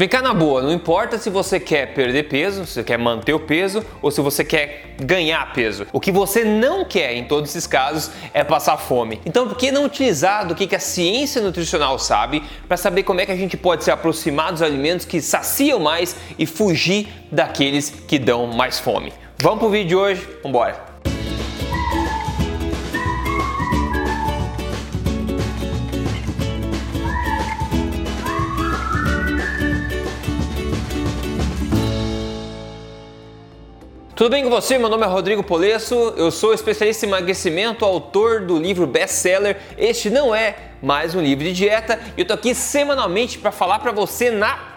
Vem cá na boa, não importa se você quer perder peso, se você quer manter o peso ou se você quer ganhar peso. O que você não quer em todos esses casos é passar fome. Então, por que não utilizar do que a ciência nutricional sabe para saber como é que a gente pode se aproximar dos alimentos que saciam mais e fugir daqueles que dão mais fome? Vamos pro vídeo de hoje? Vambora! Tudo bem com você? Meu nome é Rodrigo Polesso, eu sou especialista em emagrecimento, autor do livro best-seller Este Não É Mais Um Livro de Dieta e eu tô aqui semanalmente para falar para você na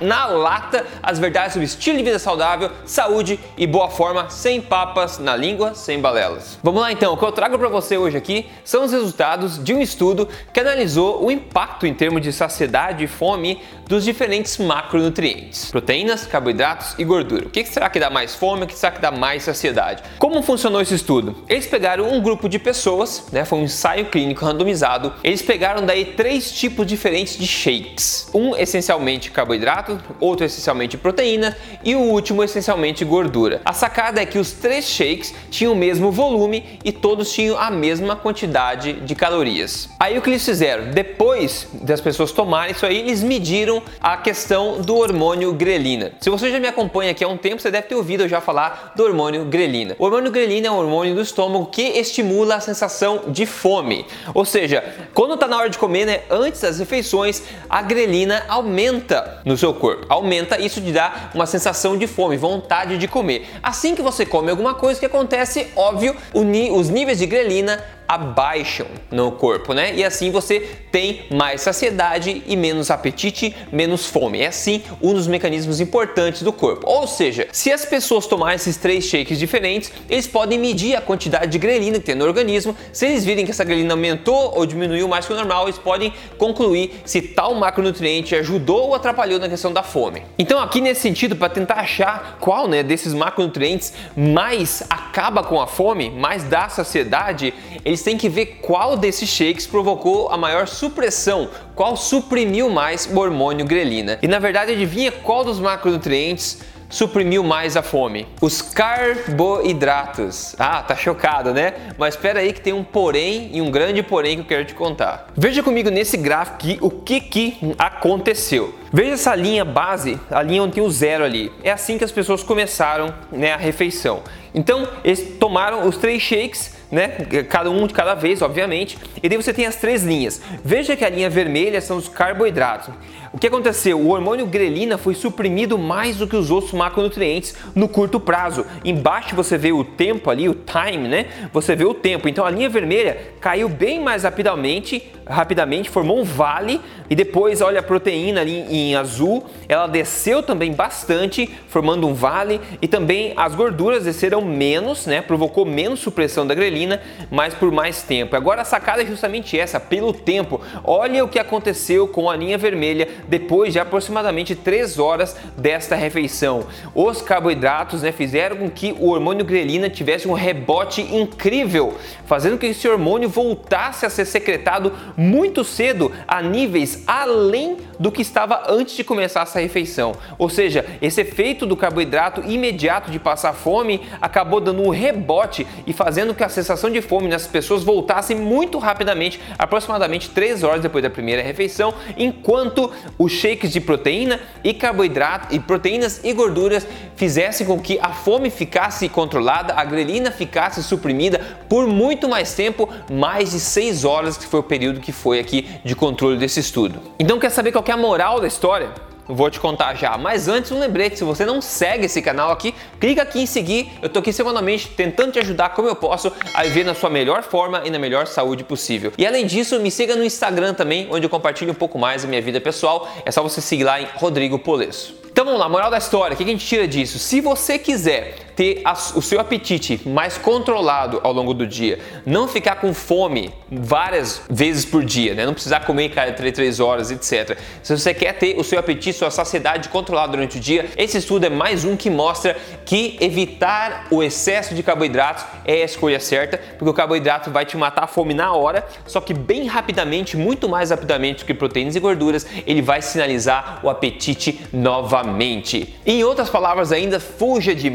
na lata as verdades sobre estilo de vida saudável, saúde e boa forma, sem papas na língua, sem balelas. Vamos lá então, o que eu trago para você hoje aqui são os resultados de um estudo que analisou o impacto em termos de saciedade e fome dos diferentes macronutrientes: proteínas, carboidratos e gordura. O que será que dá mais fome? O que será que dá mais saciedade? Como funcionou esse estudo? Eles pegaram um grupo de pessoas, né, foi um ensaio clínico randomizado. Eles pegaram daí três tipos diferentes de shakes: um essencialmente carboidrato carboidrato, outro essencialmente proteína e o último essencialmente gordura. A sacada é que os três shakes tinham o mesmo volume e todos tinham a mesma quantidade de calorias. Aí o que eles fizeram? Depois das pessoas tomarem isso aí, eles mediram a questão do hormônio grelina. Se você já me acompanha aqui há um tempo, você deve ter ouvido eu já falar do hormônio grelina. O hormônio grelina é um hormônio do estômago que estimula a sensação de fome. Ou seja, quando está na hora de comer, né, antes das refeições, a grelina aumenta no seu corpo. Aumenta isso de dar uma sensação de fome, vontade de comer. Assim que você come alguma coisa, o que acontece? Óbvio, os níveis de grelina abaixam no corpo, né? E assim você tem mais saciedade e menos apetite, menos fome. É assim um dos mecanismos importantes do corpo. Ou seja, se as pessoas tomarem esses três shakes diferentes, eles podem medir a quantidade de grelina que tem no organismo. Se eles virem que essa grelina aumentou ou diminuiu mais que o normal, eles podem concluir se tal macronutriente ajudou ou atrapalhou na questão da fome. Então, aqui nesse sentido, para tentar achar qual né, desses macronutrientes mais acaba com a fome, mais dá saciedade, eles eles têm que ver qual desses shakes provocou a maior supressão, qual suprimiu mais o hormônio grelina. E na verdade, adivinha qual dos macronutrientes suprimiu mais a fome? Os carboidratos. Ah, tá chocado, né? Mas espera aí que tem um porém e um grande porém que eu quero te contar. Veja comigo nesse gráfico aqui o que, que aconteceu. Veja essa linha base, a linha onde tem o zero ali. É assim que as pessoas começaram né, a refeição. Então, eles tomaram os três shakes né? Cada um de cada vez, obviamente. E daí você tem as três linhas. Veja que a linha vermelha são os carboidratos. O que aconteceu? O hormônio grelina foi suprimido mais do que os outros macronutrientes no curto prazo. Embaixo você vê o tempo ali, o time, né? Você vê o tempo. Então a linha vermelha caiu bem mais rapidamente, rapidamente formou um vale e depois olha a proteína ali em azul, ela desceu também bastante, formando um vale e também as gorduras desceram menos, né? Provocou menos supressão da grelina, mas por mais tempo. Agora a sacada é justamente essa, pelo tempo. Olha o que aconteceu com a linha vermelha depois de aproximadamente 3 horas desta refeição. Os carboidratos né, fizeram com que o hormônio grelina tivesse um rebote incrível, fazendo com que esse hormônio voltasse a ser secretado muito cedo a níveis além do que estava antes de começar essa refeição. Ou seja, esse efeito do carboidrato imediato de passar fome acabou dando um rebote e fazendo que a sensação de fome nas pessoas voltasse muito rapidamente, aproximadamente 3 horas depois da primeira refeição, enquanto os shakes de proteína e carboidrato e proteínas e gorduras fizessem com que a fome ficasse controlada, a grelina ficasse suprimida por muito mais tempo, mais de 6 horas, que foi o período que foi aqui de controle desse estudo. Então quer saber qual é a moral da história? Vou te contar já. Mas antes, um lembrete: se você não segue esse canal aqui, clica aqui em seguir. Eu tô aqui semanalmente tentando te ajudar como eu posso a viver na sua melhor forma e na melhor saúde possível. E além disso, me siga no Instagram também, onde eu compartilho um pouco mais da minha vida pessoal. É só você seguir lá em Rodrigo Polesso. Então vamos lá, moral da história, o que a gente tira disso? Se você quiser ter o seu apetite mais controlado ao longo do dia, não ficar com fome várias vezes por dia, né? não precisar comer cada 3, 3 horas, etc. Se você quer ter o seu apetite, sua saciedade controlada durante o dia, esse estudo é mais um que mostra que evitar o excesso de carboidratos é a escolha certa, porque o carboidrato vai te matar a fome na hora, só que bem rapidamente, muito mais rapidamente do que proteínas e gorduras, ele vai sinalizar o apetite novamente. Em outras palavras ainda, fuja de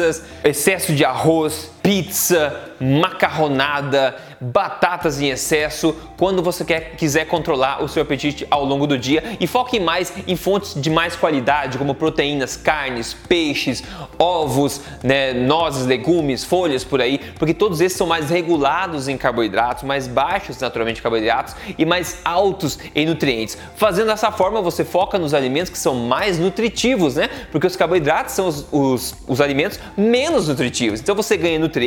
massas, excesso de arroz, pizza, macarronada, batatas em excesso, quando você quer, quiser controlar o seu apetite ao longo do dia e foque mais em fontes de mais qualidade, como proteínas, carnes, peixes, ovos, né, nozes, legumes, folhas por aí, porque todos esses são mais regulados em carboidratos, mais baixos naturalmente em carboidratos e mais altos em nutrientes. Fazendo dessa forma, você foca nos alimentos que são mais nutritivos, né? Porque os carboidratos são os, os, os alimentos menos nutritivos. Então você ganha nutrientes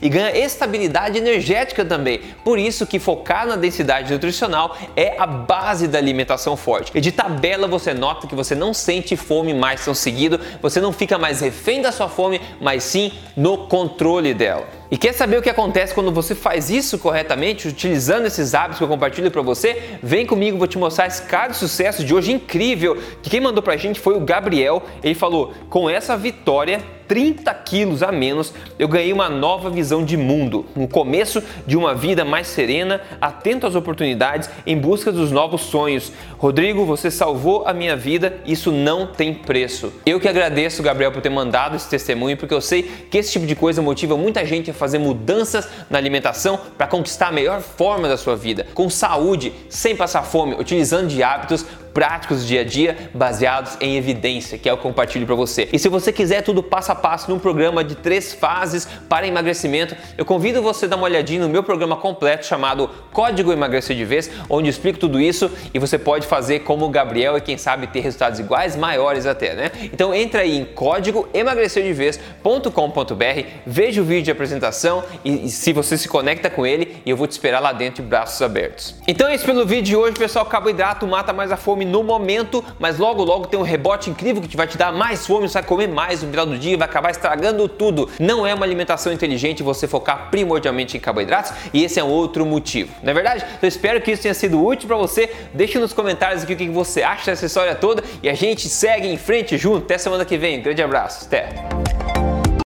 e ganha estabilidade energética também. Por isso que focar na densidade nutricional é a base da alimentação forte. E de tabela você nota que você não sente fome mais tão seguido, você não fica mais refém da sua fome, mas sim no controle dela. E quer saber o que acontece quando você faz isso corretamente, utilizando esses hábitos que eu compartilho para você? Vem comigo, vou te mostrar esse caso de sucesso de hoje incrível. Que quem mandou pra gente foi o Gabriel. Ele falou: "Com essa vitória 30 quilos a menos, eu ganhei uma nova visão de mundo, um começo de uma vida mais serena, atento às oportunidades, em busca dos novos sonhos. Rodrigo, você salvou a minha vida, isso não tem preço. Eu que agradeço, Gabriel, por ter mandado esse testemunho, porque eu sei que esse tipo de coisa motiva muita gente a fazer mudanças na alimentação para conquistar a melhor forma da sua vida, com saúde, sem passar fome, utilizando de hábitos práticos do dia a dia baseados em evidência, que é o que eu compartilho para você. E se você quiser tudo passo a passo num programa de três fases para emagrecimento, eu convido você a dar uma olhadinha no meu programa completo chamado Código Emagrecer de Vez, onde explico tudo isso e você pode fazer como o Gabriel e quem sabe ter resultados iguais, maiores até, né? Então entra aí em código emagrecerdevez.com.br, veja o vídeo de apresentação e, e se você se conecta com ele, eu vou te esperar lá dentro de braços abertos. Então é isso pelo vídeo de hoje, pessoal. Carboidrato mata mais a fome no momento, mas logo logo tem um rebote incrível que vai te dar mais fome, você vai comer mais no final do dia, vai acabar estragando tudo. Não é uma alimentação inteligente você focar primordialmente em carboidratos e esse é outro motivo. Não é verdade? Então, eu espero que isso tenha sido útil para você. Deixe nos comentários aqui o que você acha dessa história toda e a gente segue em frente junto. Até semana que vem. Grande abraço. Até.